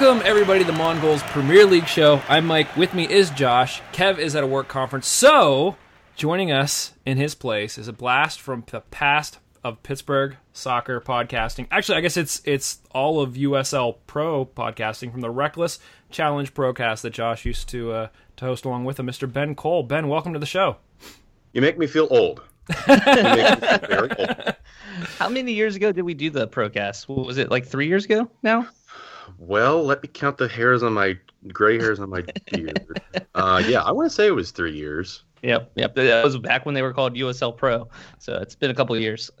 Welcome, everybody, to the Mongols Premier League show. I'm Mike. With me is Josh. Kev is at a work conference. So, joining us in his place is a blast from the past of Pittsburgh soccer podcasting. Actually, I guess it's it's all of USL Pro podcasting from the Reckless Challenge Procast that Josh used to uh, to host along with him, Mr. Ben Cole. Ben, welcome to the show. You make me feel old. You make me feel very old. How many years ago did we do the Procast? What was it like three years ago now? Well, let me count the hairs on my gray hairs on my beard. Uh, yeah, I want to say it was three years. Yep, yep. That was back when they were called USL Pro. So it's been a couple of years.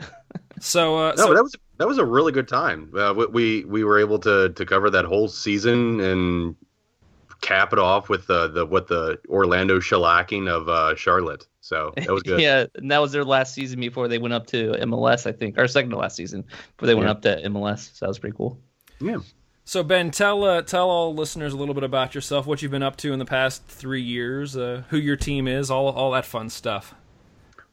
So, uh, No, so that was that was a really good time. Uh, we- we we were able to to cover that whole season and cap it off with the the what the Orlando shellacking of uh, Charlotte. So that was good. yeah, and that was their last season before they went up to MLS, I think, or second to last season before they went up to MLS. So that was pretty cool. yeah. So Ben, tell uh, tell all listeners a little bit about yourself, what you've been up to in the past three years, uh, who your team is, all all that fun stuff.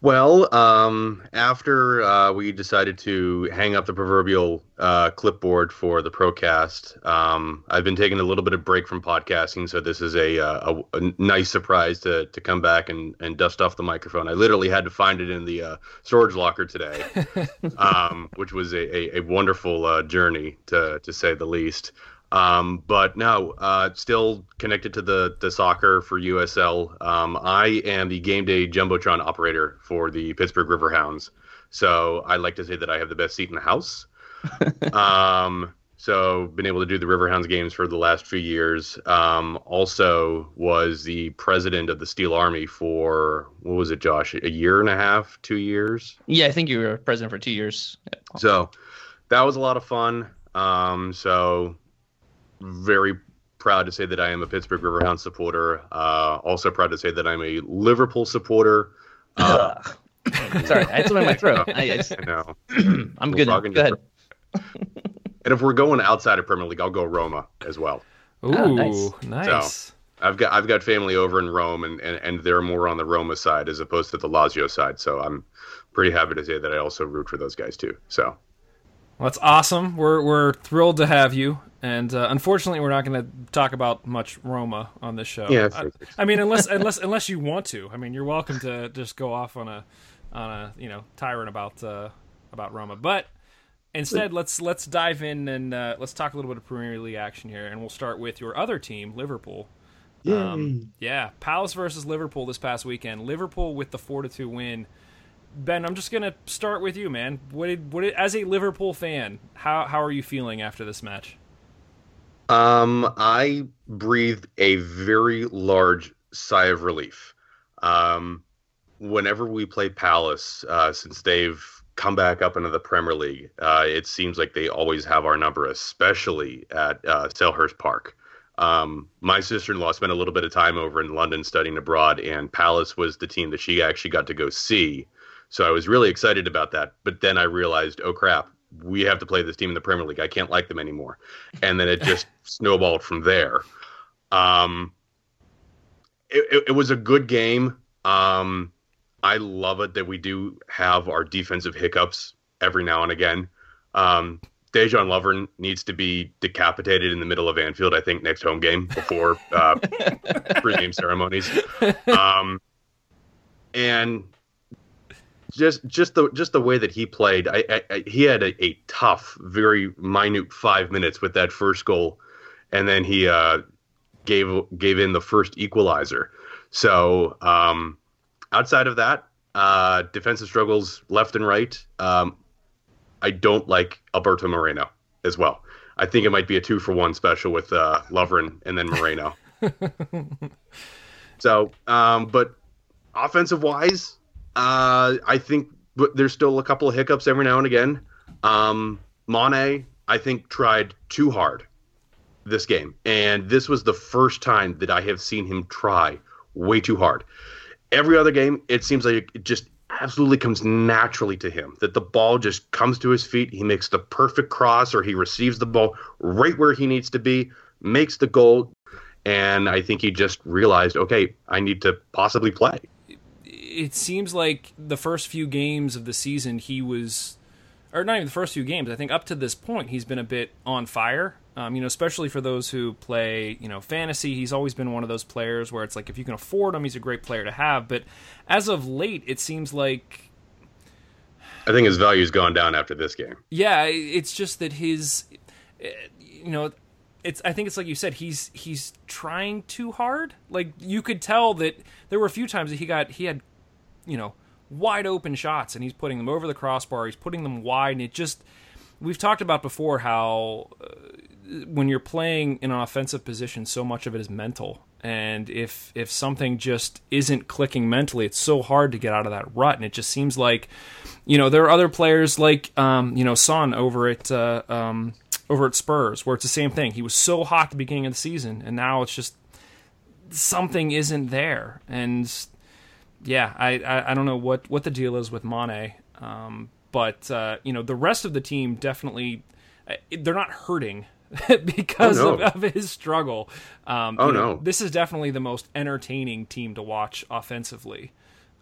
Well, um, after uh, we decided to hang up the proverbial uh, clipboard for the Procast, um, I've been taking a little bit of break from podcasting, so this is a, uh, a, a nice surprise to, to come back and, and dust off the microphone. I literally had to find it in the uh, storage locker today, um, which was a, a, a wonderful uh, journey to to say the least. Um, but no, uh, still connected to the the soccer for USL. Um, I am the game day jumbotron operator for the Pittsburgh Riverhounds. So I like to say that I have the best seat in the house. um, so been able to do the Riverhounds games for the last few years. Um, also was the president of the Steel Army for what was it, Josh? A year and a half, two years. Yeah, I think you were president for two years. So that was a lot of fun. Um, so very proud to say that I am a Pittsburgh Riverhound supporter. Uh, also proud to say that I'm a Liverpool supporter. Uh, Sorry, I had something in my throat. I, I just, I know. I'm We're good. Go ahead. And if we're going outside of Premier League, I'll go Roma as well. Ooh, nice. nice. I've got I've got family over in Rome, and, and, and they're more on the Roma side as opposed to the Lazio side. So I'm pretty happy to say that I also root for those guys too. So Well, that's awesome. We're we're thrilled to have you, and uh, unfortunately, we're not going to talk about much Roma on this show. Yeah, I, I mean, unless unless unless you want to. I mean, you're welcome to just go off on a on a you know tyrant about uh, about Roma, but. Instead, let's let's dive in and uh, let's talk a little bit of Premier League action here, and we'll start with your other team, Liverpool. Um, yeah, Palace versus Liverpool this past weekend. Liverpool with the four to two win. Ben, I'm just gonna start with you, man. What did what did, as a Liverpool fan, how how are you feeling after this match? Um, I breathed a very large sigh of relief. Um, whenever we play Palace, uh, since they've come back up into the Premier League, uh, it seems like they always have our number, especially at uh, Selhurst Park. Um, my sister-in-law spent a little bit of time over in London studying abroad, and Palace was the team that she actually got to go see. So I was really excited about that. But then I realized, oh crap, we have to play this team in the Premier League. I can't like them anymore. And then it just snowballed from there. Um, it, it, it was a good game. Um, I love it that we do have our defensive hiccups every now and again. Um, Dejan Lovren needs to be decapitated in the middle of Anfield, I think, next home game before uh, pregame ceremonies. Um, and just just the just the way that he played, I, I, I he had a, a tough, very minute five minutes with that first goal, and then he uh, gave gave in the first equalizer. So um, outside of that, uh, defensive struggles left and right. Um, I don't like Alberto Moreno as well. I think it might be a two for one special with uh, Lovren and then Moreno. so, um, but offensive wise, uh, I think there's still a couple of hiccups every now and again. Um, Mane, I think, tried too hard this game, and this was the first time that I have seen him try way too hard. Every other game, it seems like it just absolutely comes naturally to him that the ball just comes to his feet. He makes the perfect cross, or he receives the ball right where he needs to be, makes the goal, and I think he just realized, okay, I need to possibly play. It seems like the first few games of the season he was or not even the first few games. I think up to this point, he's been a bit on fire. Um, you know, especially for those who play, you know, fantasy. He's always been one of those players where it's like if you can afford him, he's a great player to have. But as of late, it seems like I think his value's gone down after this game. yeah, it's just that his, you know, it's. I think it's like you said. He's he's trying too hard. Like you could tell that there were a few times that he got he had, you know, wide open shots and he's putting them over the crossbar. He's putting them wide, and it just. We've talked about before how uh, when you're playing in an offensive position, so much of it is mental. And if if something just isn't clicking mentally, it's so hard to get out of that rut. And it just seems like, you know, there are other players like, um, you know, Son over at uh, um, over at Spurs, where it's the same thing. He was so hot at the beginning of the season, and now it's just something isn't there. And yeah, I I, I don't know what what the deal is with Mane, um, but uh, you know, the rest of the team definitely uh, they're not hurting. because Oh, no. of, of his struggle, um, Oh, you know, no. this is definitely the most entertaining team to watch offensively.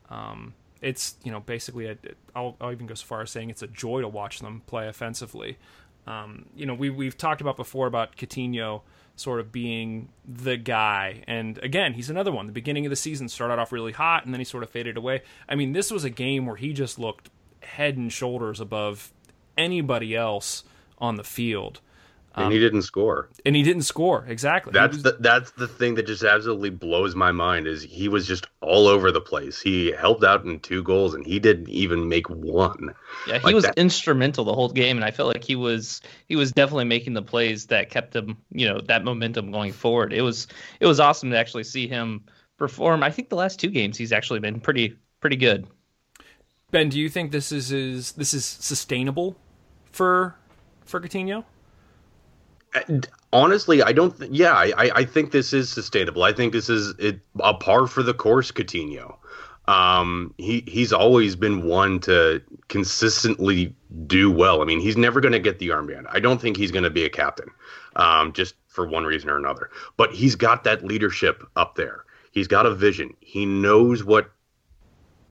Um, it's you know basically I'll, I'll even go so far as saying it's a joy to watch them play offensively. Um, you know we we've talked about before about Coutinho sort of being the guy, and again he's another one. The beginning of the season started off really hot, and then he sort of faded away. I mean this was a game where he just looked head and shoulders above anybody else on the field, And um, he didn't score. and he didn't score exactly. That's was- the that's the thing that just absolutely blows my mind is he was just all over the place. He helped out in two goals and he didn't even make one. Yeah, he Like was that. instrumental the whole game, and I felt like he was he was definitely making the plays that kept him, you know, that momentum going forward. It was it was awesome to actually see him perform. I think the last two games he's actually been pretty pretty good. Ben, do you think this is, is this is sustainable for for Coutinho? Honestly, I don't. Th- yeah, I, I- I think this is sustainable. I think this is it, a par for the course. Coutinho, um, he he's always been one to consistently do well. I mean, he's never going to get the armband. I don't think he's going to be a captain, um, just for one reason or another. But he's got that leadership up there. He's got a vision. He knows what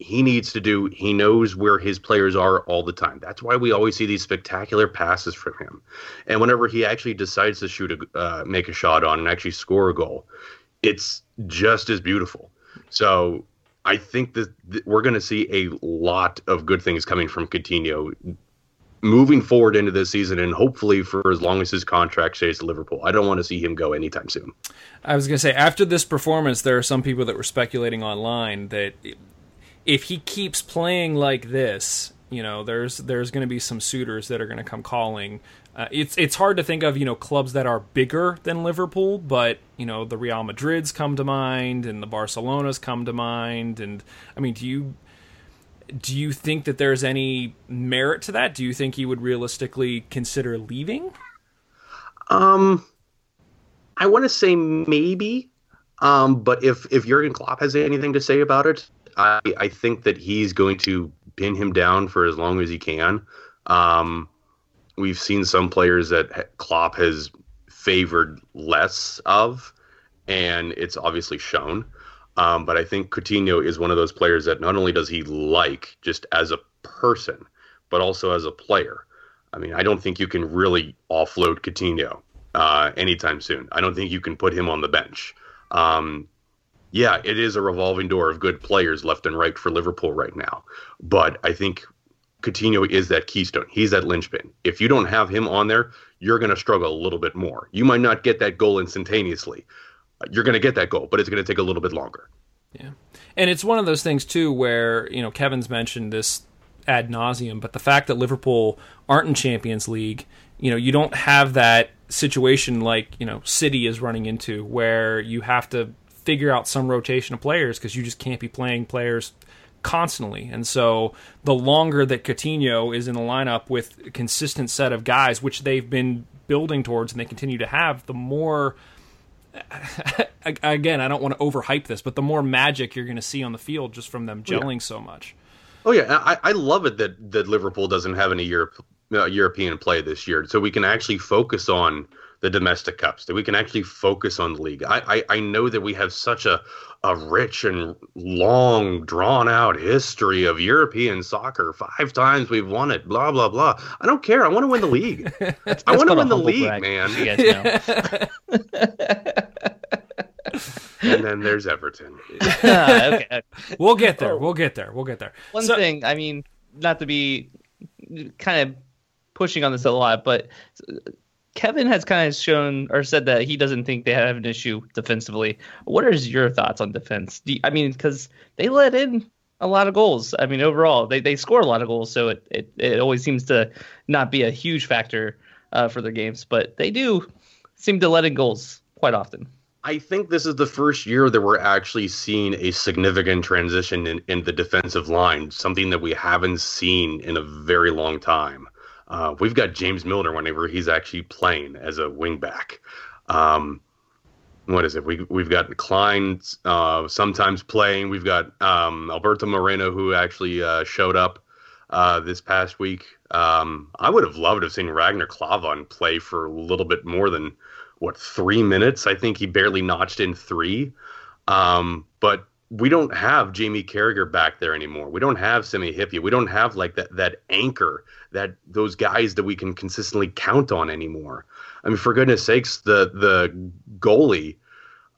he needs to do. He knows where his players are all the time. That's why we always see these spectacular passes from him. And whenever he actually decides to shoot a, uh, make a shot on and actually score a goal, it's just as beautiful. So I think that th- we're going to see a lot of good things coming from Coutinho moving forward into this season and hopefully for as long as his contract stays to Liverpool. I don't want to see him go anytime soon. I was going to say after this performance, there are some people that were speculating online that if he keeps playing like this, you know, there's there's going to be some suitors that are going to come calling. Uh, it's it's hard to think of you know clubs that are bigger than Liverpool, but you know the Real Madrids come to mind and the Barcelonas come to mind, and I mean, do you do you think that there's any merit to that? Do you think he would realistically consider leaving? Um, I want to say maybe, um, but if if Jurgen Klopp has anything to say about it, I I think that he's going to pin him down for as long as he can. Um, we've seen some players that Klopp has favored less of, and it's obviously shown. Um, but I think Coutinho is one of those players that not only does he like just as a person, but also as a player. I mean, I don't think you can really offload Coutinho uh, anytime soon. I don't think you can put him on the bench. Um, yeah, it is a revolving door of good players left and right for Liverpool right now. But I think Coutinho is that keystone. He's that linchpin. If you don't have him on there, you're going to struggle a little bit more. You might not get that goal instantaneously. You're going to get that goal, but it's going to take a little bit longer. Yeah, and it's one of those things too where you know Kevin's mentioned this ad nauseum, but the fact that Liverpool aren't in Champions League, you know, you don't have that situation like you know City is running into where you have to figure out some rotation of players because you just can't be playing players constantly. And so the longer that Coutinho is in the lineup with a consistent set of guys, which they've been building towards and they continue to have, the more again, I don't want to overhype this, but the more magic you're going to see on the field just from them gelling so much. Oh yeah, I, I love it that that Liverpool doesn't have any Europe, uh, European play this year, so we can actually focus on the domestic cups, that we can actually focus on the league. I, I, I know that we have such a, a rich and long, drawn out history of European soccer. Five times we've won it, blah, blah, blah. I don't care. I want to win the league. I want to win the league, brag, man. you guys know. and then there's Everton. Ah, okay. We'll get there. We'll get there. We'll get there. One So- thing, I mean, not to be kind of pushing on this a lot, but Kevin has kind of shown or said that he doesn't think they have an issue defensively. What are your thoughts on defense? You, I mean, because they let in a lot of goals. I mean, overall, they, they score a lot of goals, so it, it, it always seems to not be a huge factor uh, for their games, but they do seem to let in goals quite often. I think this is the first year that we're actually seeing a significant transition in, in the defensive line, something that we haven't seen in a very long time. Uh, we've got James Milner whenever he's actually playing as a wingback. Um, what is it? We we've got Clyne uh, sometimes playing. We've got um, Alberto Moreno who actually uh, showed up uh, this past week. Um, I would have loved to have seen Ragnar Klavan play for a little bit more than what three minutes. I think he barely notched in three. Um, but we don't have Jamie Carragher back there anymore. We don't have Sami Hyypiä. We don't have like that that anchor that those guys that we can consistently count on anymore. I mean, for goodness sakes, the the goalie.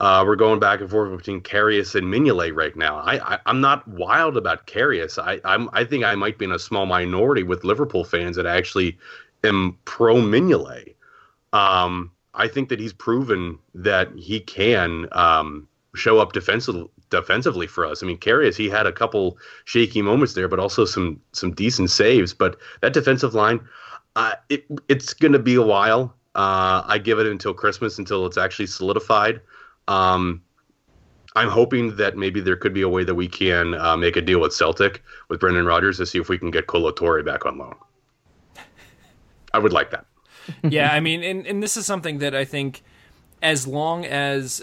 Uh, we're going back and forth between Karius and Mignolet right now. I, I I'm not wild about Karius. I I'm I think I might be in a small minority with Liverpool fans that actually am pro Mignolet. Um, I think that he's proven that he can um, show up defensive, defensively for us. I mean, Karius, he had a couple shaky moments there, but also some some decent saves. But that defensive line, uh, it, it's going to be a while. Uh, I give it until Christmas until it's actually solidified. Um, I'm hoping that maybe there could be a way that we can uh, make a deal with Celtic with Brendan Rodgers to see if we can get Kolo Touré back on loan. I would like that. yeah, I mean, and, and this is something that I think, as long as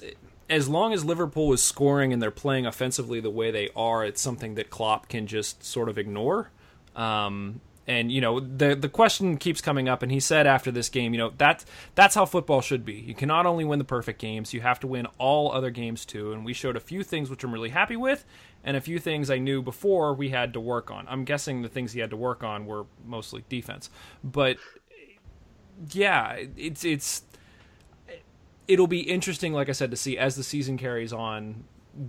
as long as Liverpool is scoring and they're playing offensively the way they are, it's something that Klopp can just sort of ignore. Um, and you know, the the question keeps coming up, and he said after this game, you know, that that's how football should be. You cannot only win the perfect games, you have to win all other games too. And we showed a few things which I'm really happy with, and a few things I knew before we had to work on. I'm guessing the things he had to work on were mostly defense, but yeah, it's it's it'll be interesting, like I said, to see as the season carries on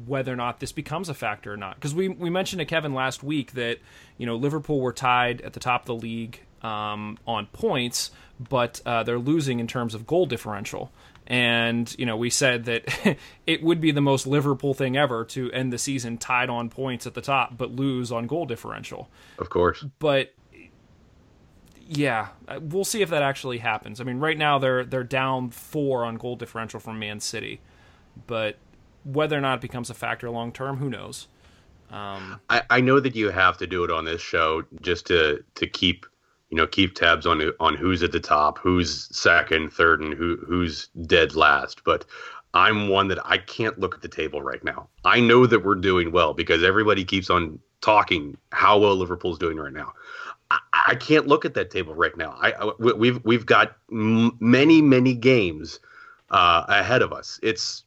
whether or not this becomes a factor or not. Because we we mentioned to Kevin last week that you know Liverpool were tied at the top of the league um, on points, but uh, they're losing in terms of goal differential. And you know we said that it would be the most Liverpool thing ever to end the season tied on points at the top, but lose on goal differential Of course. but yeah, uh, we'll see if that actually happens. I mean, right now they're they're down four on goal differential from Man City, but whether or not it becomes a factor long term, who knows? Um, I, I know that you have to do it on this show just to to keep you know keep tabs on on who's at the top, who's second, third, and who who's dead last. But I'm one that I can't look at the table right now. I know that we're doing well because everybody keeps on talking how well Liverpool's doing right now. I, can't look at that table right now. I, I we- we've we've got m- many many games uh, ahead of us. It's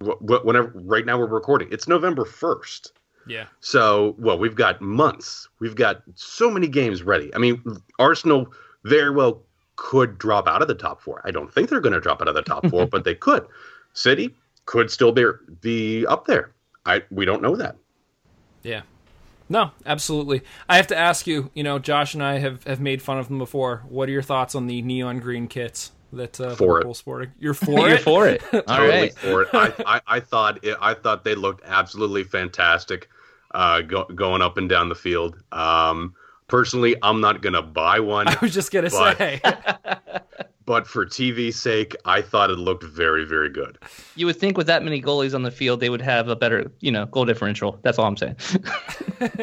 wh- whenever right now we're recording. It's November first. yeah, So, well, we've got months. We've got so many games ready. I mean, Arsenal very well could drop out of the top four. I don't think they're going to drop out of the top four, but they could. City could still be be up there. I we don't know that. yeah. No, absolutely. I have to ask you. You know, Josh and I have, have made fun of them before. What are your thoughts on the neon green kits that uh, For it. Liverpool sporting? You're for You're it. for it. All totally right. for it. I, I, I thought it, I thought they looked absolutely fantastic, uh, go, going up and down the field. Um, personally, I'm not gonna buy one, I was just gonna But- say. But for TV's sake, I thought it looked very, very good. You would think with that many goalies on the field, they would have a better, you know, goal differential. That's all I'm saying.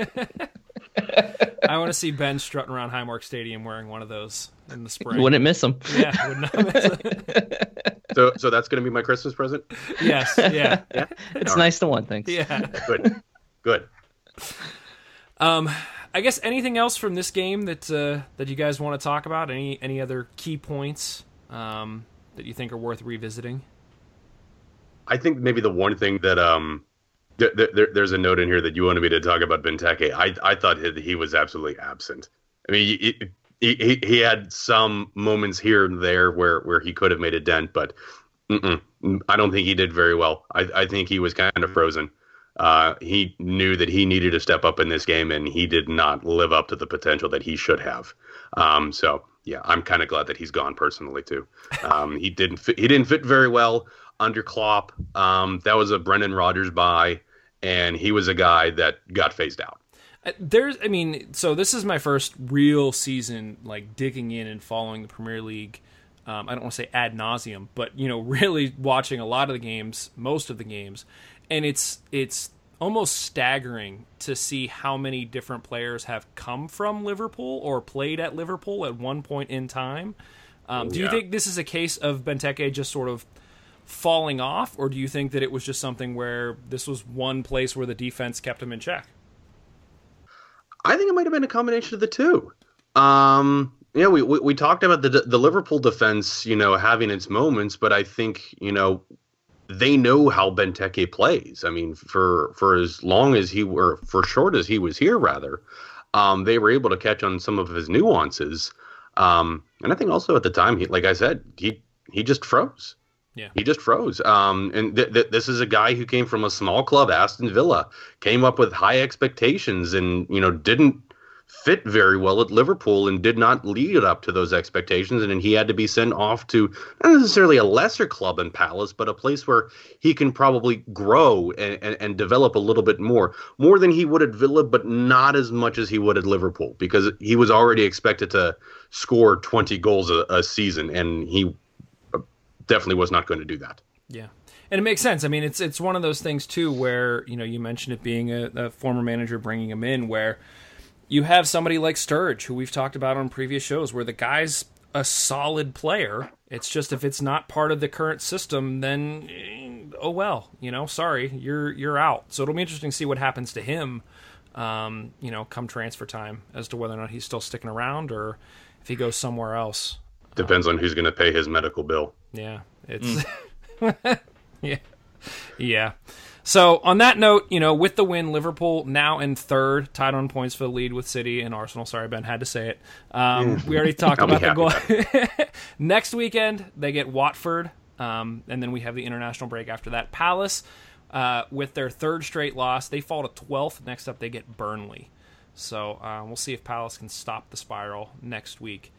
I want to see Ben strutting around Highmark Stadium wearing one of those in the spring. you wouldn't miss them. yeah, would not miss it. So, so that's gonna be my Christmas present. yes, yeah, It's All right. nice to one. Thanks. yeah. Good, good. Um, I guess anything else from this game that uh, that you guys want to talk about? Any any other key points? Um, that you think are worth revisiting? I think maybe the one thing that um there, there, there's a note in here that you wanted me to talk about Benteke. I I thought he, he was absolutely absent. I mean, he, he he had some moments here and there where where he could have made a dent, but I don't think he did very well. I I think he was kind of frozen. Uh, he knew that he needed to step up in this game, and he did not live up to the potential that he should have. Um, so yeah, I'm kind of glad that he's gone personally too. Um, he didn't fit, he didn't fit very well under Klopp. Um, that was a Brendan Rodgers buy, and he was a guy that got phased out. Uh, there's, I mean, so this is my first real season, like digging in and following the Premier League. Um, I don't want to say ad nauseum, but you know, really watching a lot of the games, most of the games, and it's it's almost staggering to see how many different players have come from Liverpool or played at Liverpool at one point in time. Um, do yeah. you think this is a case of Benteke just sort of falling off, or do you think that it was just something where this was one place where the defense kept him in check? I think it might have been a combination of the two. Um, yeah, we, we, we talked about the the Liverpool defense, you know, having its moments, but I think you know they know how Benteke plays. I mean, for for as long as he were for short as he was here, rather, um, they were able to catch on some of his nuances. Um, and I think also at the time, he, like I said, he he just froze. Yeah. He just froze. Um, and th- th- this is a guy who came from a small club, Aston Villa, came up with high expectations and, you know, didn't fit very well at Liverpool and did not lead up to those expectations. And he had to be sent off to not necessarily a lesser club in Palace, but a place where he can probably grow and, and, and, develop a little bit more, more than he would at Villa, but not as much as he would at Liverpool because he was already expected to score 20 goals a, a season. And he uh, definitely was not going to do that. Yeah. And it makes sense. I mean, it's it's one of those things too, where you know you mentioned it being a, a former manager bringing him in, where you have somebody like Sturridge, who we've talked about on previous shows, where the guy's a solid player. It's just if it's not part of the current system, then eh, oh well, you know, sorry, you're you're out. So it'll be interesting to see what happens to him, um, you know, come transfer time, as to whether or not he's still sticking around or if he goes somewhere else. Depends on who's going to pay his medical bill. Yeah, it's mm. yeah, yeah. So on that note, you know, with the win, Liverpool now in third, tied on points for the lead with City and Arsenal. Sorry, Ben had to say it. Um, mm. we already talked about the goal. Next weekend they get Watford, um, and then we have the international break after that. Palace, uh, with their third straight loss, they fall to twelfth. Next up, they get Burnley. So uh, we'll see if Palace can stop the spiral next week.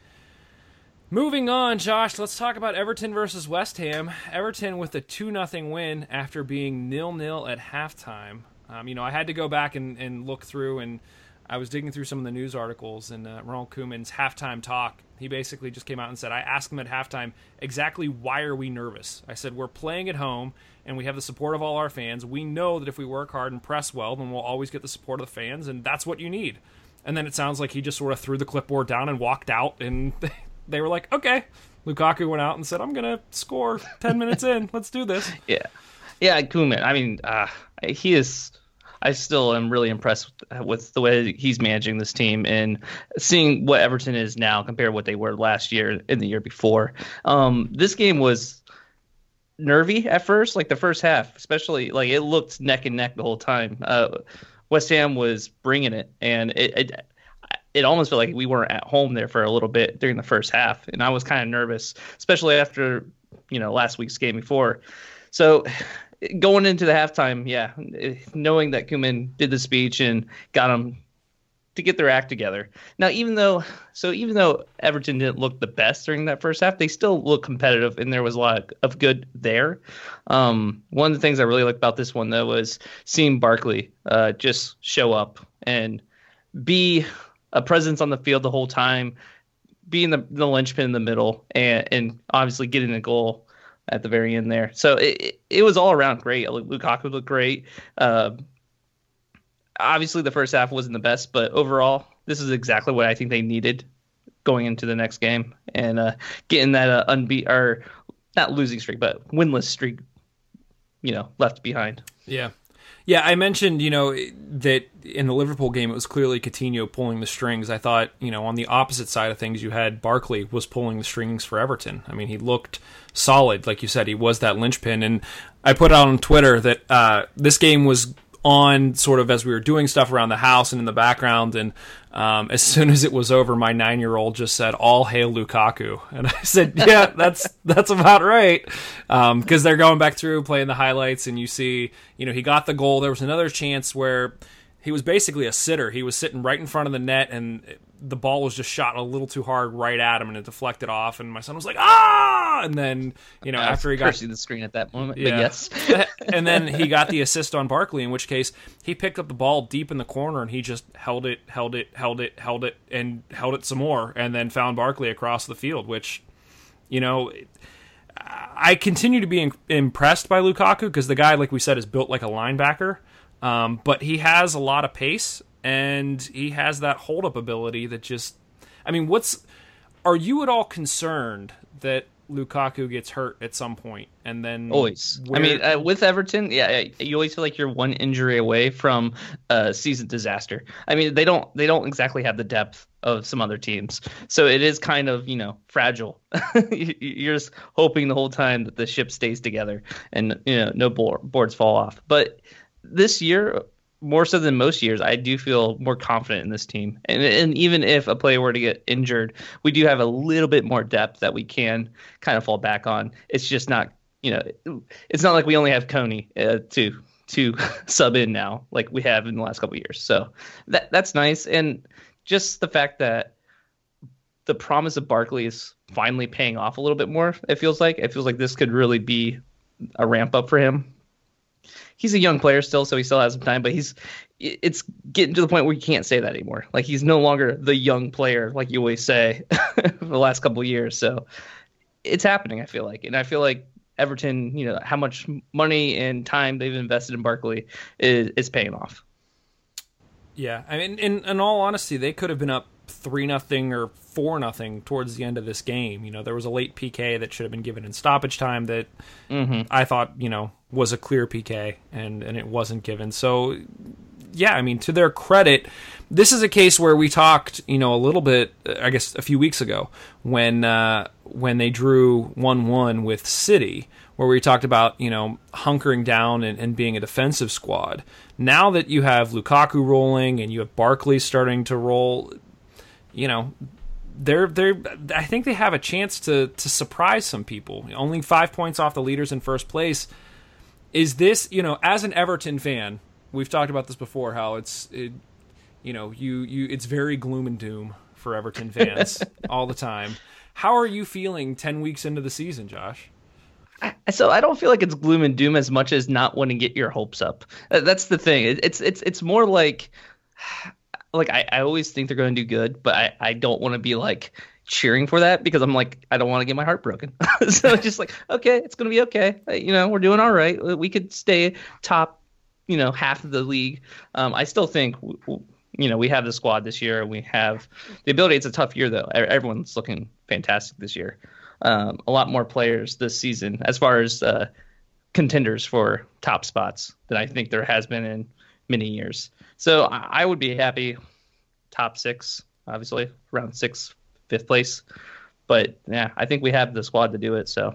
Moving on, Josh, let's talk about Everton versus West Ham. Everton with a 2 0 win after being nil nil at halftime. Um, you know, I had to go back and, and look through, and I was digging through some of the news articles, and uh, Ronald Koeman's halftime talk. He basically just came out and said, I asked him at halftime, exactly why are we nervous? I said, We're playing at home, and we have the support of all our fans. We know that if we work hard and press well, then we'll always get the support of the fans, and that's what you need. And then it sounds like he just sort of threw the clipboard down and walked out, and they were like, okay. Lukaku went out and said, I'm going to score 10 minutes in. Let's do this. Yeah. Yeah, Koeman. I mean, uh, he is. I still am really impressed with, with, the way he's managing this team and seeing what Everton is now compared to what they were last year and the year before. Um, this game was nervy at first, like the first half, especially like it looked neck and neck the whole time. Uh, West Ham was bringing it, and it, it it almost felt like we weren't at home there for a little bit during the first half, and I was kind of nervous, especially after you know last week's game before. So going into the halftime, yeah, knowing that Koeman did the speech and got them to get their act together. Now, even though so even though Everton didn't look the best during that first half, they still look competitive, and there was a lot of good there. Um, one of the things I really liked about this one though was seeing Barkley uh, just show up and be a presence on the field the whole time, being the, the linchpin in the middle, and, and obviously getting a goal at the very end there. So it, it was all around great. Lukaku looked great. Uh, obviously, the first half wasn't the best, but overall, this is exactly what I think they needed going into the next game and uh, getting that uh, unbeat or not losing streak, but winless streak, you know, left behind. Yeah. Yeah, I mentioned, you know, that in the Liverpool game, it was clearly Coutinho pulling the strings. I thought, you know, on the opposite side of things, you had Barkley was pulling the strings for Everton. I mean, he looked solid. Like you said, he was that linchpin. And I put out on Twitter that uh, this game was on sort of as we were doing stuff around the house and in the background. And um, as soon as it was over, my nine year old just said, "All hail Lukaku," and I said, "Yeah, that's that's about right," because um, they're going back through playing the highlights, and you see, you know, he got the goal. There was another chance where he was basically a sitter. He was sitting right in front of the net, and the ball was just shot a little too hard right at him, and it deflected off. And my son was like, "Ah!" And then you know I after he got the screen at that moment, yeah. yes. and then he got the assist on Barkley, in which case he picked up the ball deep in the corner and he just held it, held it, held it, held it, and held it some more, and then found Barkley across the field, which you know. I continue to be impressed by Lukaku because the guy, like we said, is built like a linebacker. Um, but he has a lot of pace and he has that hold up ability that just. I mean, what's. Are you at all concerned that Lukaku gets hurt at some point, and then always. Where... I mean, uh, with Everton, yeah, you always feel like you're one injury away from a season disaster. I mean, they don't they don't exactly have the depth of some other teams, so it is kind of you know fragile. you're just hoping the whole time that the ship stays together and you know no boards fall off. But this year, more so than most years, I do feel more confident in this team. And, and even if a player were to get injured, we do have a little bit more depth that we can kind of fall back on. It's just not, you know, it's not like we only have Coney uh, to to sub in now like we have in the last couple years. So that that's nice. And just the fact that the promise of Barkley is finally paying off a little bit more. It feels like it feels like this could really be a ramp up for him he's a young player still, so he still has some time. But he's it's getting to the point where you can't say that anymore. Like he's no longer the young player like you always say for the last couple years. So it's happening. I feel like, and I feel like Everton, you know, how much money and time they've invested in Barkley is is paying off. Yeah, I mean, in in all honesty, they could have been up three nothing or four nothing towards the end of this game. You know, there was a late PK that should have been given in stoppage time that mm-hmm. I thought you know was a clear PK and and it wasn't given. So yeah, I mean to their credit, this is a case where we talked, you know, a little bit, I guess, a few weeks ago when uh, when they drew one one with City, where we talked about you know hunkering down and, and, being a defensive squad. Now that you have Lukaku rolling and you have Barkley starting to roll, you know. They're they're. I think they have a chance to to surprise some people. Only five points off the leaders in first place is this you know as an Everton fan, we've talked about this before how it's it, you know you you it's very gloom and doom for Everton fans all the time. How are you feeling ten weeks into the season, Josh? so I don't feel like it's gloom and doom as much as not wanting to get your hopes up. Uh, that's the thing. It's it's it's more like like I, I always think they're going to do good, but I, I don't want to be like cheering for that because I'm like, I don't want to get my heart broken. so just like, okay, it's gonna be okay. Uh, you know, we're doing all right. We could stay top, you know, half of the league. Um, I still think, you know, we have the squad this year. We have the ability. It's a tough year though. Everyone's looking fantastic this year. Um, a lot more players this season as far as uh, contenders for top spots than I think there has been in many years. So I would be happy top six, obviously around six, fifth place. But yeah, I think we have the squad to do it. So.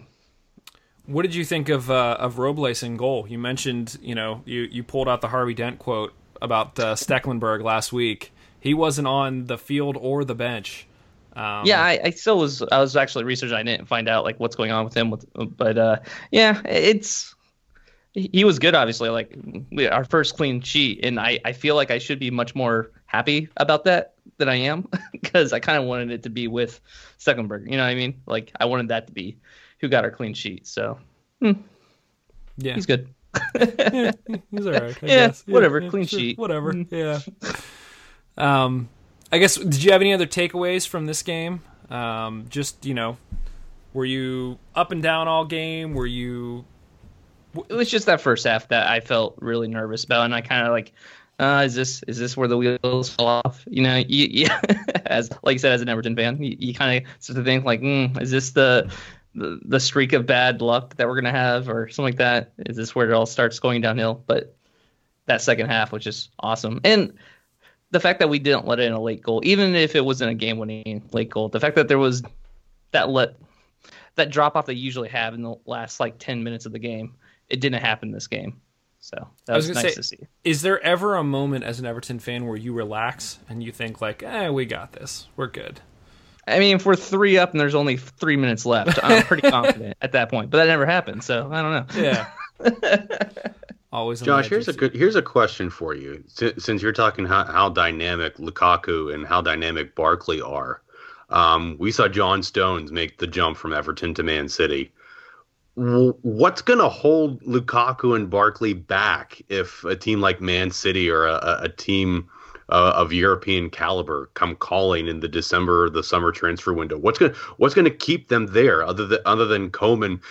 What did you think of uh, of Robles in goal? You mentioned, you know, you, you pulled out the Harvey Dent quote about uh, Stekelenburg last week. He wasn't on the field or the bench. Um, yeah, I, I, still was. I was actually researching. I didn't find out like what's going on with him. With, but uh, yeah, it's he was good. Obviously, like our first clean sheet, and I, I feel like I should be much more happy about that than I am because I kind of wanted it to be with Stekelenburg. You know what I mean? Like I wanted that to be who got our clean sheet. So hmm. yeah, he's good. yeah, he's all right. I yeah, guess. whatever. Yeah, clean sure, sheet. Whatever. Hmm. Yeah. Um, I guess. Did you have any other takeaways from this game? Um, just you know, were you up and down all game? Were you? It was just that first half that I felt really nervous about, and I kind of like uh, is this is this where the wheels fall off? You know, you, you as like you said, as an Everton fan, you, you kind of start to think like, mm, is this the, the the streak of bad luck that we're gonna have, or something like that? Is this where it all starts going downhill? But that second half, which is awesome. And the fact that we didn't let in a late goal, even if it wasn't a game-winning late goal, the fact that there was that let that drop off they usually have in the last like 10 minutes of the game, it didn't happen this game. So that was, was nice say, to see. Is there ever a moment as an Everton fan where you relax and you think like, "Eh, we got this. We're good." I mean, if we're three up and there's only three minutes left, I'm pretty confident at that point. But that never happened, so I don't know. Yeah. Always. Josh, here's a good here's a question for you. Since you're talking how, how dynamic Lukaku and how dynamic Barkley are, um, we saw John Stones make the jump from Everton to Man City. What's going to hold Lukaku and Barkley back if a team like Man City or a, a team uh, of European caliber come calling in the December the summer transfer window? What's going what's going to keep them there other than other than Koeman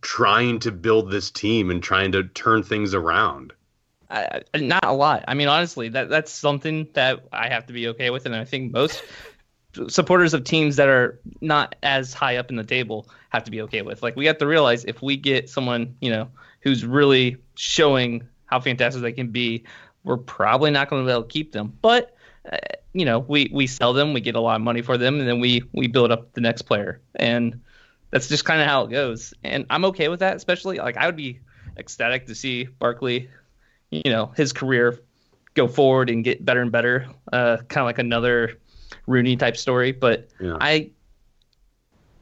trying to build this team and trying to turn things around? Uh, not a lot. I mean, honestly, that that's something that I have to be okay with, and I think most supporters of teams that are not as high up in the table have to be okay with. Like we have to realize if we get someone, you know, who's really showing how fantastic they can be, we're probably not going to be able to keep them. But uh, you know, we we sell them, we get a lot of money for them, and then we we build up the next player, and that's just kind of how it goes. And I'm okay with that, especially like I would be ecstatic to see Barkley, you know, his career go forward and get better and better. Uh, kind of like another Rooney type story, but yeah. I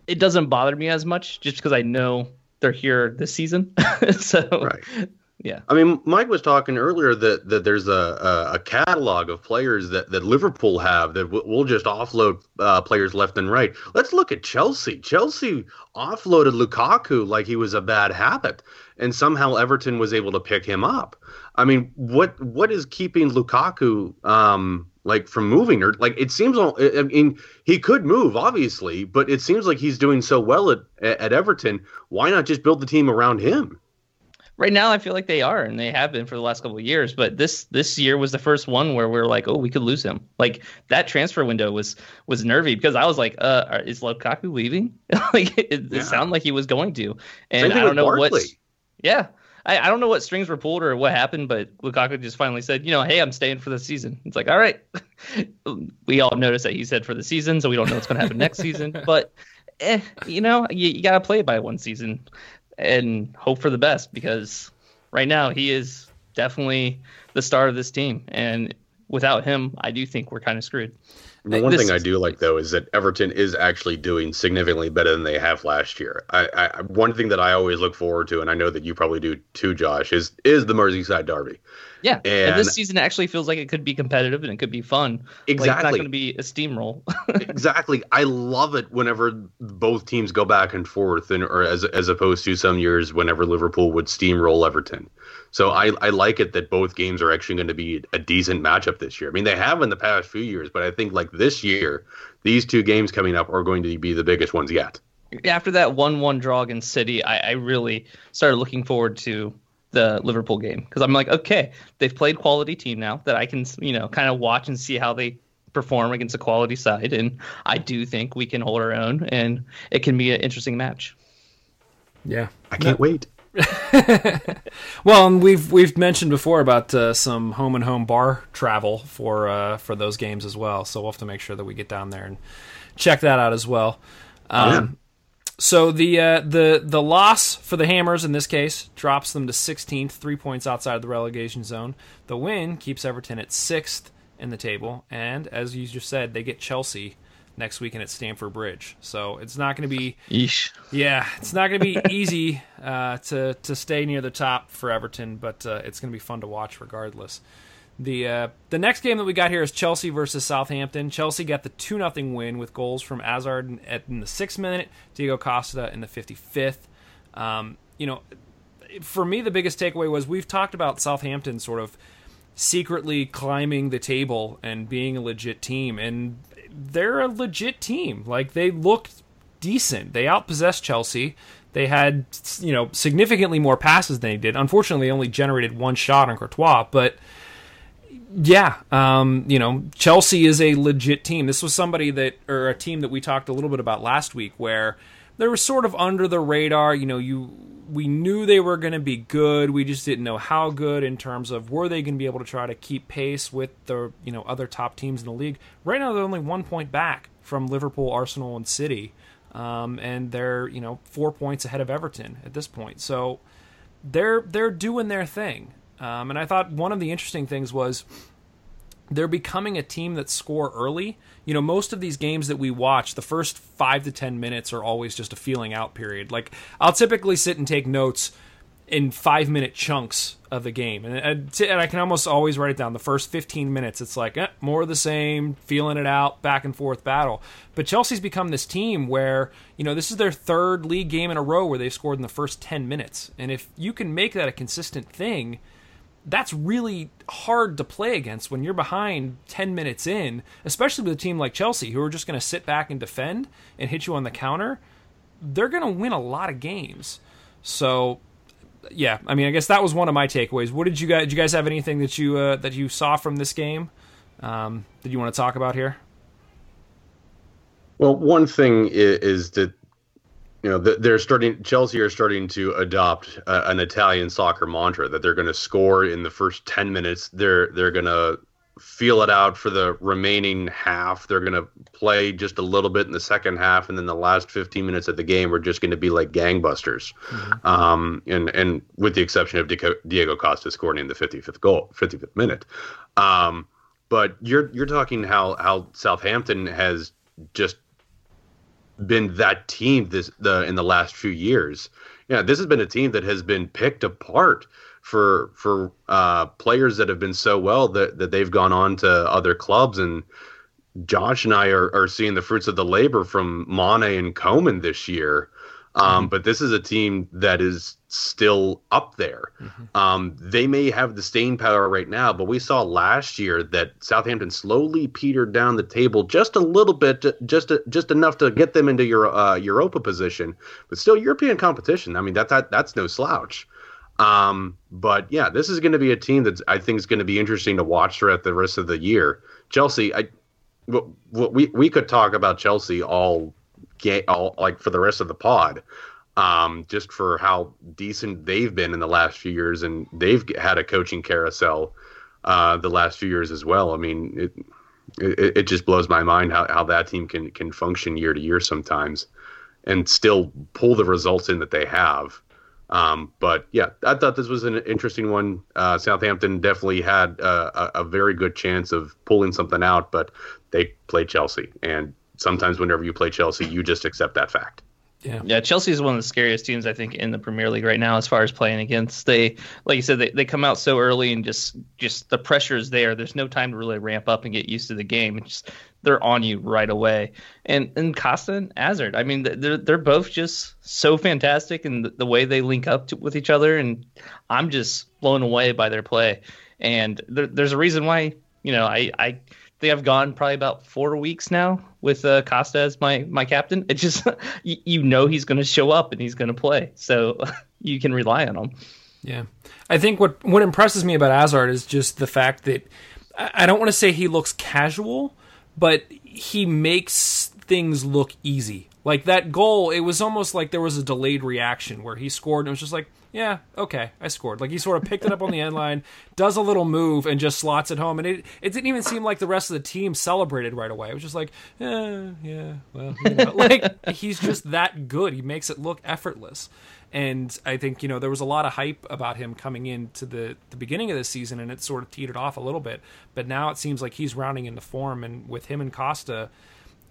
it doesn't bother me as much just because I know they're here this season. so right. Yeah. I mean, Mike was talking earlier that, that there's a, a, a catalog of players that, that Liverpool have that w- will just offload uh, players left and right. Let's look at Chelsea. Chelsea offloaded Lukaku like he was a bad habit, and somehow Everton was able to pick him up. I mean, what what is keeping Lukaku um, like from moving or like it seems I mean he could move obviously, but it seems like he's doing so well at at Everton. Why not just build the team around him? right now I feel like they are and they have been for the last couple of years. But this this year was the first one where we are like, oh, we could lose him. Like that transfer window was was nervy because I was like, uh, is Lukaku leaving? like it, yeah. it sounded like he was going to, and I don't know what. Yeah. I, I don't know what strings were pulled or what happened, but Lukaku just finally said, you know, hey, I'm staying for the season. It's like, all right. we all noticed that he said for the season, so we don't know what's going to happen next season. But, eh, you know, you, you got to play by one season and hope for the best because right now he is definitely the star of this team. And without him, I do think we're kind of screwed. The one this thing I do like though is that Everton is actually doing significantly better than they have last year. I, I, one thing that I always look forward to, and I know that you probably do too, Josh, is is the Merseyside Derby. Yeah, and, and, this season actually feels like it could be competitive and it could be fun. Exactly, like, it's not going to be a steamroll. exactly, I love it whenever both teams go back and forth, and or as as opposed to some years whenever Liverpool would steamroll Everton. So I, I like it that both games are actually going to be a decent matchup this year. I mean, they have in the past few years, but I think like this year, these two games coming up are going to be the biggest ones yet. After that one-one draw against City, I, I really started looking forward to the Liverpool game because I'm like, okay, they've played quality team now that I can you know kind of watch and see how they perform against a quality side, and I do think we can hold our own, and it can be an interesting match. Yeah, I can't wait. well, and we've we've mentioned before about uh, some home and home bar travel for uh, for those games as well. So we'll have to make sure that we get down there and check that out as well. Um, yeah. So the uh, the the loss for the Hammers in this case drops them to 16th, three points outside of the relegation zone. The win keeps Everton at sixth in the table, and as you just said, they get Chelsea next weekend at Stamford Bridge. So it's not going to be, Eesh. yeah, it's not going to be easy uh, to to stay near the top for Everton, but uh, it's going to be fun to watch regardless. The uh, the next game that we got here is Chelsea versus Southampton. Chelsea got the two 0 win with goals from Hazard in, in the sixth minute, Diego Costa in the fifty fifth. Um, you know, for me, the biggest takeaway was we've talked about Southampton sort of secretly climbing the table and being a legit team, and they're a legit team. Like they looked decent. They outpossessed Chelsea. They had you know significantly more passes than they did. Unfortunately, they only generated one shot on Courtois, but yeah, um, you know, Chelsea is a legit team. This was somebody that, or a team that we talked a little bit about last week, where they were sort of under the radar. You know, you we knew they were going to be good. We just didn't know how good in terms of were they going to be able to try to keep pace with the you know other top teams in the league. Right now, they're only one point back from Liverpool, Arsenal, and City, um, and they're you know four points ahead of Everton at this point. So they're they're doing their thing. Um, and I thought one of the interesting things was they're becoming a team that score early. You know, most of these games that we watch, the first five to ten minutes are always just a feeling out period. Like I'll typically sit and take notes in five minute chunks of the game, and, and I can almost always write it down. The first fifteen minutes, it's like eh, more of the same, feeling it out, back and forth battle. But Chelsea's become this team where you know this is their third league game in a row where they've scored in the first ten minutes, and if you can make that a consistent thing that's really hard to play against when you're behind 10 minutes in, especially with a team like Chelsea, who are just going to sit back and defend and hit you on the counter. They're going to win a lot of games. So, yeah, I mean, I guess that was one of my takeaways. What did you guys? Did you guys have anything that you uh, that you saw from this game um, that you want to talk about here? Well, one thing is, is that you know they're starting chelsea are starting to adopt uh, an italian soccer mantra that they're going to score in the first 10 minutes. They're they're going to feel it out for the remaining half. They're going to play just a little bit in the second half and then the last 15 minutes of the game are just going to be like gangbusters. Mm-hmm. um, and and with the exception of diego costa scoring in the 55th goal 55th minute. Um, but you're you're talking how how southampton has just been that team this the in the last few years. Yeah, this has been a team that has been picked apart for for uh, players that have been so well that that they've gone on to other clubs and Josh and I are, are seeing the fruits of the labor from Mane and Koeman this year. Um, mm-hmm. But this is a team that is still up there. Mm-hmm. Um, they may have the staying power right now, but we saw last year that Southampton slowly petered down the table just a little bit, just just enough to get them into your uh, Europa position. But still, European competition. I mean, that, that that's no slouch. Um, but yeah, this is going to be a team that I think is going to be interesting to watch throughout the rest of the year. Chelsea, I, we we could talk about Chelsea all game, all like for the rest of the pod, um, just for how decent they've been in the last few years, and they've had a coaching carousel uh, the last few years as well. I mean, it, it, it just blows my mind how, how that team can can function year to year sometimes, and still pull the results in that they have. Um, but yeah, I thought this was an interesting one. Uh, Southampton definitely had uh, a, a, very good chance of pulling something out, but they played Chelsea, and sometimes whenever you play Chelsea, you just accept that fact. Yeah, yeah. Chelsea is one of the scariest teams I think in the Premier League right now, as far as playing against. They, like you said, they, they come out so early and just just the pressure is there. There's no time to really ramp up and get used to the game. It's just they're on you right away. And and Costa and Hazard, I mean, they're they're both just so fantastic and the, the way they link up to, with each other. And I'm just blown away by their play. And there, there's a reason why you know I I think I've gone probably about four weeks now with uh, Costa as my my captain. It just you, you know he's going to show up and he's going to play, so you can rely on him. Yeah, I think what what impresses me about Hazard is just the fact that I don't want to say he looks casual, but he makes things look easy. Like that goal, it was almost like there was a delayed reaction where he scored and it was just like, yeah, okay, I scored. Like he sort of picked it up on the end line, does a little move, and just slots it home. And it it didn't even seem like the rest of the team celebrated right away. It was just like, yeah, yeah, well, you know. like he's just that good. He makes it look effortless. And I think you know there was a lot of hype about him coming into the the beginning of the season, and it sort of teetered off a little bit. But now it seems like he's rounding into form, and with him and Costa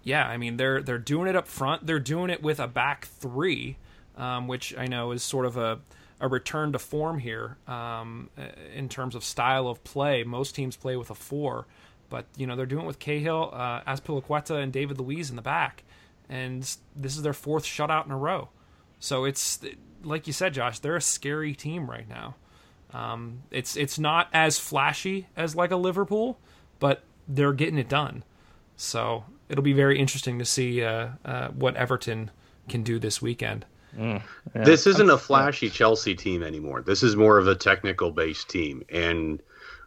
yeah, I mean they're they're doing it up front. They're doing it with a back three, um, which I know is sort of a a return to form here um, in terms of style of play. Most teams play with a four, but you know they're doing it with Cahill, uh, Azpilicueta, and David Luiz in the back, and this is their fourth shutout in a row. So it's like you said, Josh. They're a scary team right now. Um, it's it's not as flashy as like a Liverpool, but they're getting it done. So it'll be very interesting to see uh, uh, what Everton can do this weekend. Mm, yeah. This isn't a flashy Chelsea team anymore. This is more of a technical based team, and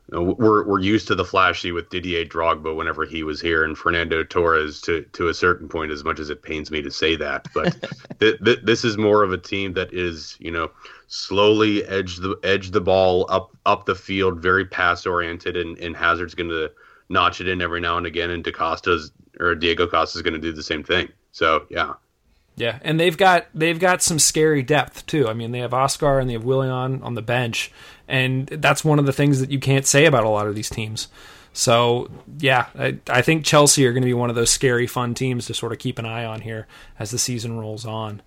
we're we're used to the flashy with Didier Drogba whenever he was here, and Fernando Torres to to a certain point. As much as it pains me to say that, but th- th- this is more of a team that is you know slowly edge the edge the ball up up the field, very pass oriented, and, and Hazard's going to notch it in every now and again, and DaCosta's or Diego Costa is going to do the same thing. So yeah. Yeah, and they've got they've got some scary depth too. I mean, they have Oscar and they have Willian on the bench, and that's one of the things that you can't say about a lot of these teams. So yeah, I, I think Chelsea are going to be one of those scary, fun teams to sort of keep an eye on here as the season rolls on.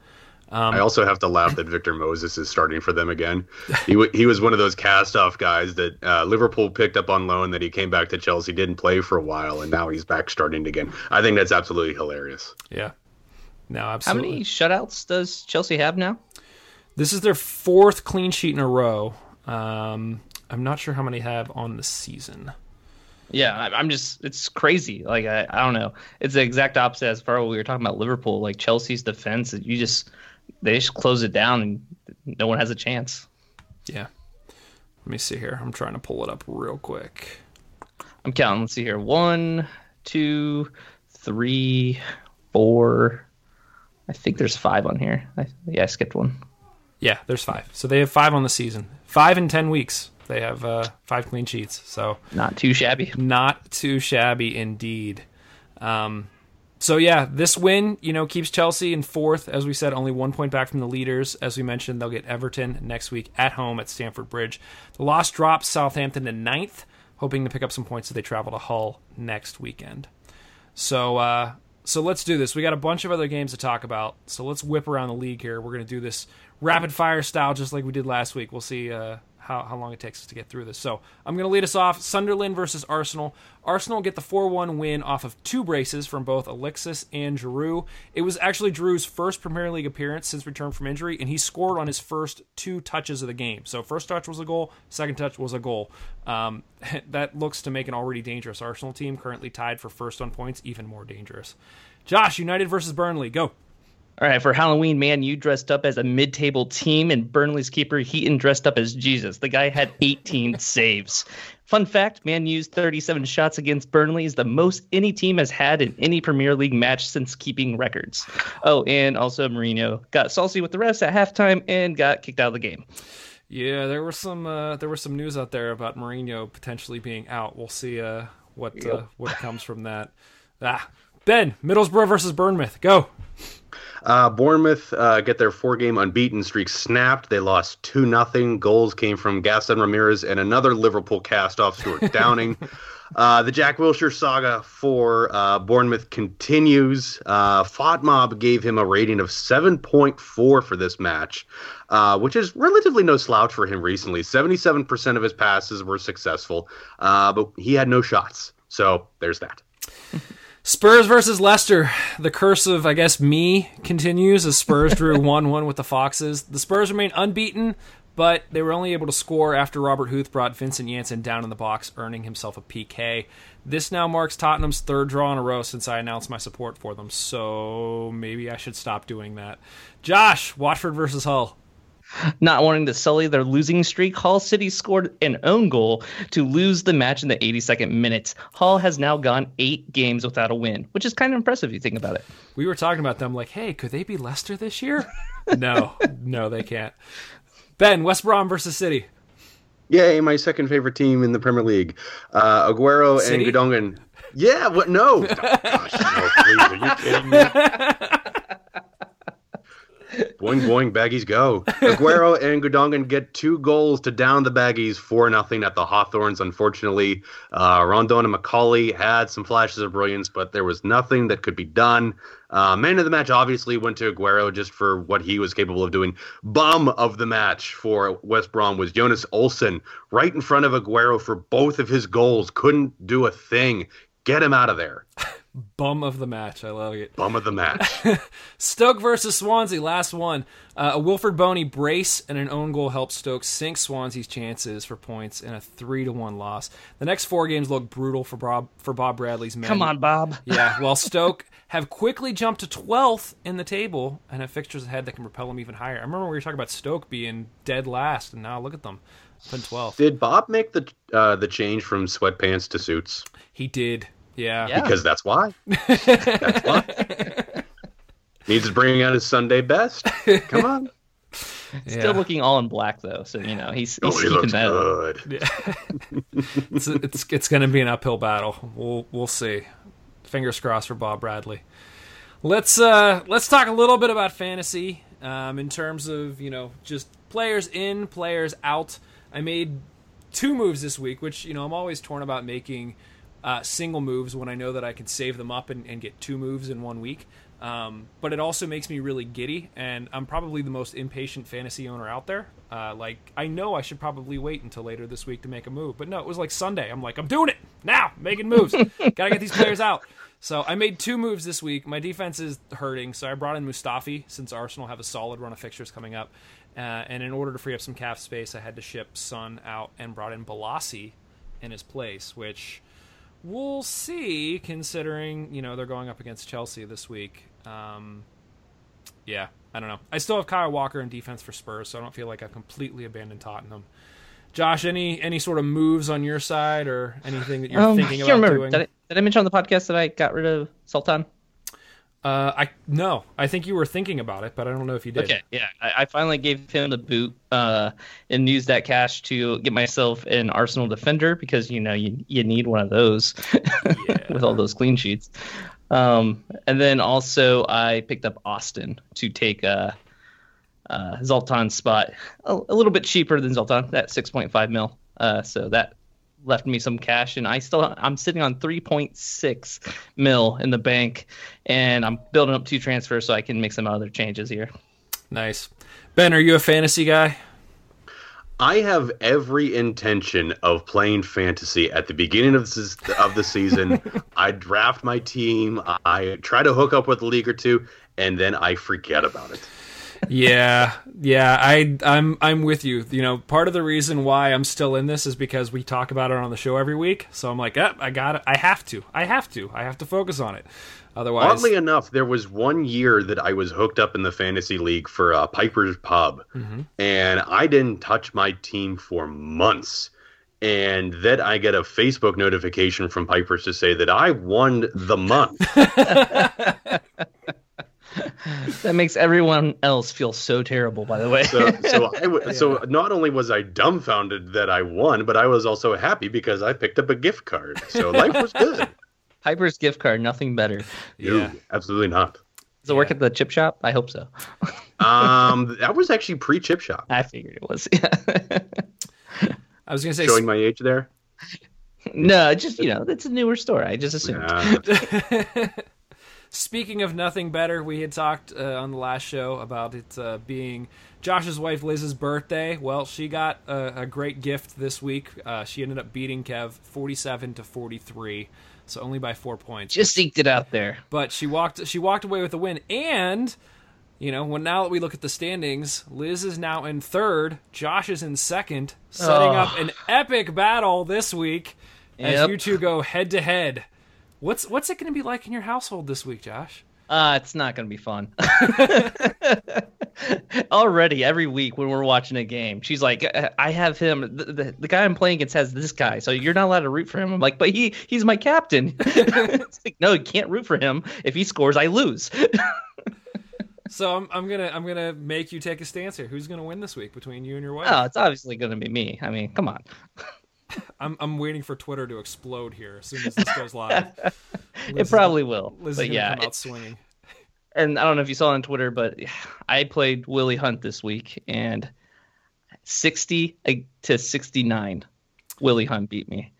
Um, I also have to laugh that Victor Moses is starting for them again. He w- he was one of those cast-off guys that uh, Liverpool picked up on loan. That he came back to Chelsea, didn't play for a while, and now he's back starting again. I think that's absolutely hilarious. Yeah, no, absolutely. How many shutouts does Chelsea have now? This is their fourth clean sheet in a row. Um, I'm not sure how many have on the season. Yeah, I'm just it's crazy. Like I, I don't know. It's the exact opposite as far as we were talking about Liverpool. Like Chelsea's defense, you just they just close it down and no one has a chance. Yeah. Let me see here. I'm trying to pull it up real quick. I'm counting. Let's see here. One, two, three, four, I think there's five on here. I, yeah, I skipped one. Yeah, there's five. So they have five on the season. Five in ten weeks. They have uh, five clean sheets. So not too shabby. Not too shabby indeed. Um, so yeah, this win, you know, keeps Chelsea in fourth. As we said, only one point back from the leaders. As we mentioned, they'll get Everton next week at home at Stamford Bridge. The loss drops Southampton to ninth, hoping to pick up some points as they travel to Hull next weekend. So uh, so let's do this. We got a bunch of other games to talk about. So let's whip around the league here. We're going to do this rapid fire style, just like we did last week. We'll see uh, how, how long it takes us to get through this. So I'm going to lead us off Sunderland versus Arsenal. Arsenal get the 4 1 win off of two braces from both Alexis and Giroud. It was actually Giroud's first Premier League appearance since return from injury, and he scored on his first two touches of the game. So, first touch was a goal, second touch was a goal. Um, that looks to make an already dangerous Arsenal team, currently tied for first on points, even more dangerous. Josh, United versus Burnley, go. All right, for Halloween, man, you dressed up as a mid-table team, and Burnley's keeper Heaton dressed up as Jesus. The guy had 18 saves. Fun fact: Man U's 37 shots against Burnley is the most any team has had in any Premier League match since keeping records. Oh, and also Mourinho got salty with the refs at halftime and got kicked out of the game. Yeah, there were some uh, there was some news out there about Mourinho potentially being out. We'll see uh, what uh, yep. uh, what comes from that. Ah, Ben, Middlesbrough versus Bournemouth. Go. Uh, Bournemouth uh, get their four-game unbeaten streak snapped. They lost two nothing. Goals came from Gaston Ramirez and another Liverpool cast-off Stuart Downing. uh, the Jack Wilshere saga for uh, Bournemouth continues. Uh, FotMob gave him a rating of 7.4 for this match, uh, which is relatively no slouch for him recently. 77% of his passes were successful, uh, but he had no shots. So there's that. Spurs versus Leicester. The curse of, I guess, me continues as Spurs drew 1 1 with the Foxes. The Spurs remain unbeaten, but they were only able to score after Robert Huth brought Vincent Janssen down in the box, earning himself a PK. This now marks Tottenham's third draw in a row since I announced my support for them, so maybe I should stop doing that. Josh, Watford versus Hull. Not wanting to sully their losing streak, Hull City scored an own goal to lose the match in the 82nd minute. Hull has now gone eight games without a win, which is kind of impressive if you think about it. We were talking about them like, hey, could they be Leicester this year? no, no, they can't. Ben, West Brom versus City. Yay, my second favorite team in the Premier League. Uh, Aguero City? and Gundogan. Yeah, what? No. Gosh, no, please. Are you kidding me? boing boing, baggies go. Aguero and Gundogan get two goals to down the baggies four nothing at the Hawthorns. Unfortunately, uh, Rondon and McAuley had some flashes of brilliance, but there was nothing that could be done. Uh, man of the match obviously went to Aguero just for what he was capable of doing. Bum of the match for West Brom was Jonas Olsson, right in front of Aguero for both of his goals. Couldn't do a thing. Get him out of there. Bum of the match. I love it. Bum of the match. Stoke versus Swansea. Last one. Uh, a Wilfried Bony brace and an own goal helped Stoke sink Swansea's chances for points in a three to one loss. The next four games look brutal for Bob for Bob Bradley's men. Come on, Bob. Yeah. While Stoke have quickly jumped to twelfth in the table and have fixtures ahead that can propel them even higher. I remember we were talking about Stoke being dead last, and now look at them. Been 12. Did Bob make the uh, the change from sweatpants to suits? He did. Yeah. Yeah. Because that's why. that's why. Needs to bring out his Sunday best. Come on. Yeah. Still looking all in black though, so you know he's, he's Oh, he keeping looks that. good. Yeah. it's it's it's going to be an uphill battle. We'll we'll see. Fingers crossed for Bob Bradley. Let's uh let's talk a little bit about fantasy um, in terms of you know just players in, players out. I made two moves this week, which you know I'm always torn about making uh, single moves when I know that I can save them up and, and get two moves in one week. Um, but it also makes me really giddy, and I'm probably the most impatient fantasy owner out there. Uh, like I know I should probably wait until later this week to make a move, but no, it was like Sunday. I'm like, I'm doing it now, making moves. Gotta get these players out. So I made two moves this week. My defense is hurting, so I brought in Mustafi since Arsenal have a solid run of fixtures coming up. Uh, and in order to free up some cap space, I had to ship Son out and brought in Bolasie in his place, which we'll see considering you know they're going up against Chelsea this week. Um, yeah, I don't know. I still have Kyle Walker in defense for Spurs, so I don't feel like I've completely abandoned Tottenham. Josh, any any sort of moves on your side or anything that you're Um, thinking I about remember. doing? Did I, did I mention on the podcast that I got rid of Sultan? Uh, I no, I think you were thinking about it, but I don't know if you did. Okay, yeah, I, I finally gave him the boot uh, and used that cash to get myself an Arsenal defender because you know you you need one of those with all those clean sheets. Um, and then also I picked up Austin to take uh, uh, Zoltan's spot a, a little bit cheaper than Zoltan, that six point five mil. Uh, so that left me some cash, and I still I'm sitting on three point six mil in the bank, and I'm building up two transfers so I can make some other changes here. Nice. Ben, are you a fantasy guy? I have every intention of playing fantasy at the beginning of the, of the season. I draft my team. I try to hook up with a league or two, and then I forget about it. Yeah, yeah, I I'm I'm with you. You know, part of the reason why I'm still in this is because we talk about it on the show every week. So I'm like, eh, I got it. I have to. I have to. I have to focus on it. Otherwise, Oddly enough, there was one year that I was hooked up in the fantasy league for uh, Piper's Pub, and I didn't touch my team for months. And then I get a Facebook notification from Piper's to say that I won the month. That makes everyone else feel so terrible. By the way, So, so, I w- so not only was I dumbfounded that I won, but I was also happy because I picked up a gift card. So life was good. Piper's gift card, nothing better. yeah. No, absolutely not. Does it work at the chip shop? I hope so. Um, that was actually pre-chip shop. I figured it was. Yeah. I was gonna say Showing my age there. no, just you know, it's a newer store. I just assumed. Speaking of nothing better, we had talked uh, on the last show about it uh, being Josh's wife Liz's birthday. Well, she got a, a great gift this week. Uh, she ended up beating Kev forty-seven to forty-three, so only by four points. Just eked it out there. but she walked she walked away with a win. And you know, when now that we look at the standings, Liz is now in third, Josh is in second, setting Oh. up an epic battle this week as Yep. you two go head to head. What's what's it going to be like in your household this week, Josh? Uh, it's not going to be fun. Already, every week when we're watching a game, she's like, "I- "I have him. The, the, the guy I'm playing against has this guy, so you're not allowed to root for him." I'm like, "But he he's my captain." it's like, no, you can't root for him. If he scores, I lose. So I'm, I'm gonna I'm gonna make you take a stance here. Who's gonna win this week between you and your wife? oh, it's obviously going to be me. I mean, come on. I'm I'm waiting for Twitter to explode here as soon as this goes live. It probably will. Liz is but gonna yeah, come out it's- swinging. and I don't know if you saw on Twitter, but I played Willie Hunt this week, and 60 to 69, Willie Hunt beat me.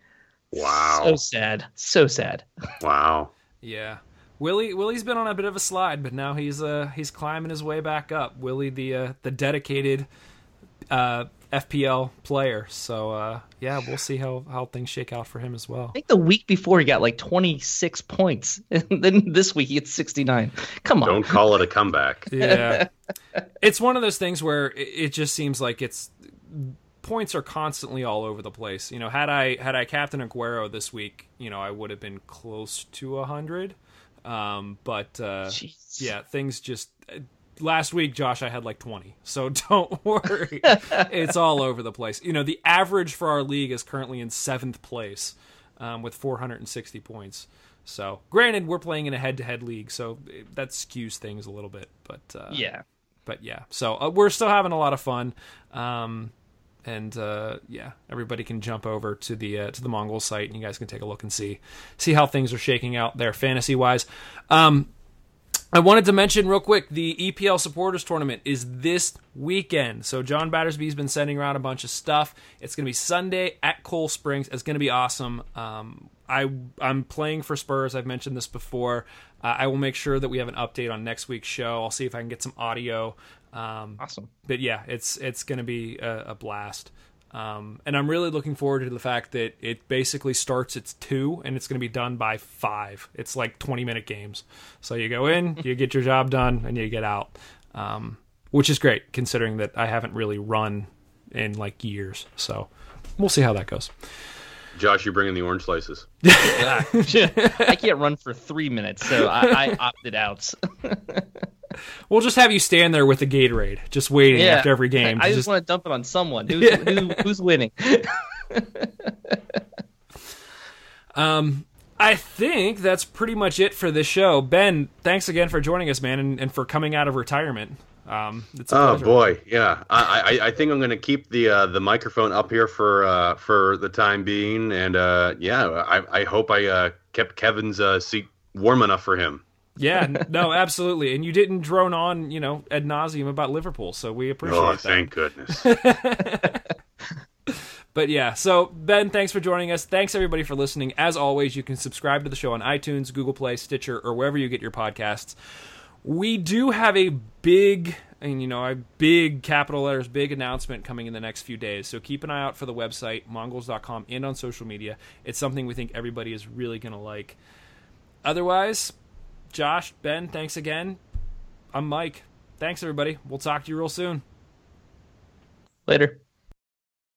wow. So sad. So sad. Wow. Yeah. Willie Willie's been on a bit of a slide, but now he's uh he's climbing his way back up. Willie the uh, the dedicated uh FPL player. So uh yeah, we'll see how how things shake out for him as well. I think the week before he got like 26 points, and then this week he gets 69. Come on. Don't call it a comeback. Yeah. it's one of those things where it, it just seems like it's points are constantly all over the place. You know, had I had I captain Aguero this week, you know, I would have been close to a hundred. Um, but uh, Jeez. yeah, things just last week, Josh, I had like 20. So don't worry. it's all over the place. You know, the average for our league is currently in seventh place um, with 460 points. So, granted, we're playing in a head-to-head league, so that skews things a little bit. But uh, yeah, but yeah, so uh, we're still having a lot of fun. Um, and uh, yeah, everybody can jump over to the uh, to the Mongol site, and you guys can take a look and see see how things are shaking out there fantasy wise. Um, I wanted to mention real quick the EPL supporters tournament is this weekend. So John Battersby's been sending around a bunch of stuff. It's going to be Sunday at Cool Springs. It's going to be awesome. Um, I I'm playing for Spurs. I've mentioned this before. Uh, I will make sure that we have an update on next week's show. I'll see if I can get some audio. Um, awesome. But yeah, it's it's going to be a, a blast. Um, and I'm really looking forward to the fact that it basically starts at two and it's going to be done by five. It's like 20 minute games. So you go in, you get your job done, and you get out, um, which is great considering that I haven't really run in like years. So we'll see how that goes. Josh, you're bringing the orange slices. I can't run for three minutes, so I, I opted out. We'll just have you stand there with the Gatorade, just waiting yeah. after every game. I, I just, just, want to dump it on someone. Who's, who, who's winning? um, I think that's pretty much it for this show. Ben, thanks again for joining us, man, and, and for coming out of retirement. Um, oh boy, yeah. I, I, I think I'm going to keep the uh, the microphone up here for uh, for the time being, and uh, yeah, I, I hope I uh, kept Kevin's uh, seat warm enough for him. Yeah, no, absolutely. And you didn't drone on, you know, ad nauseum about Liverpool, so we oh, appreciate oh, that. thank goodness. but yeah, so Ben, thanks for joining us. Thanks everybody for listening. As always, you can subscribe to the show on iTunes, Google Play, Stitcher, or wherever you get your podcasts. We do have a big and you know a big capital letters big announcement coming in the next few days so keep an eye out for the website mongols.com and on social media it's something we think everybody is really going to like otherwise Josh, Ben, thanks again. I'm Mike. Thanks, everybody. We'll talk to you real soon. Later.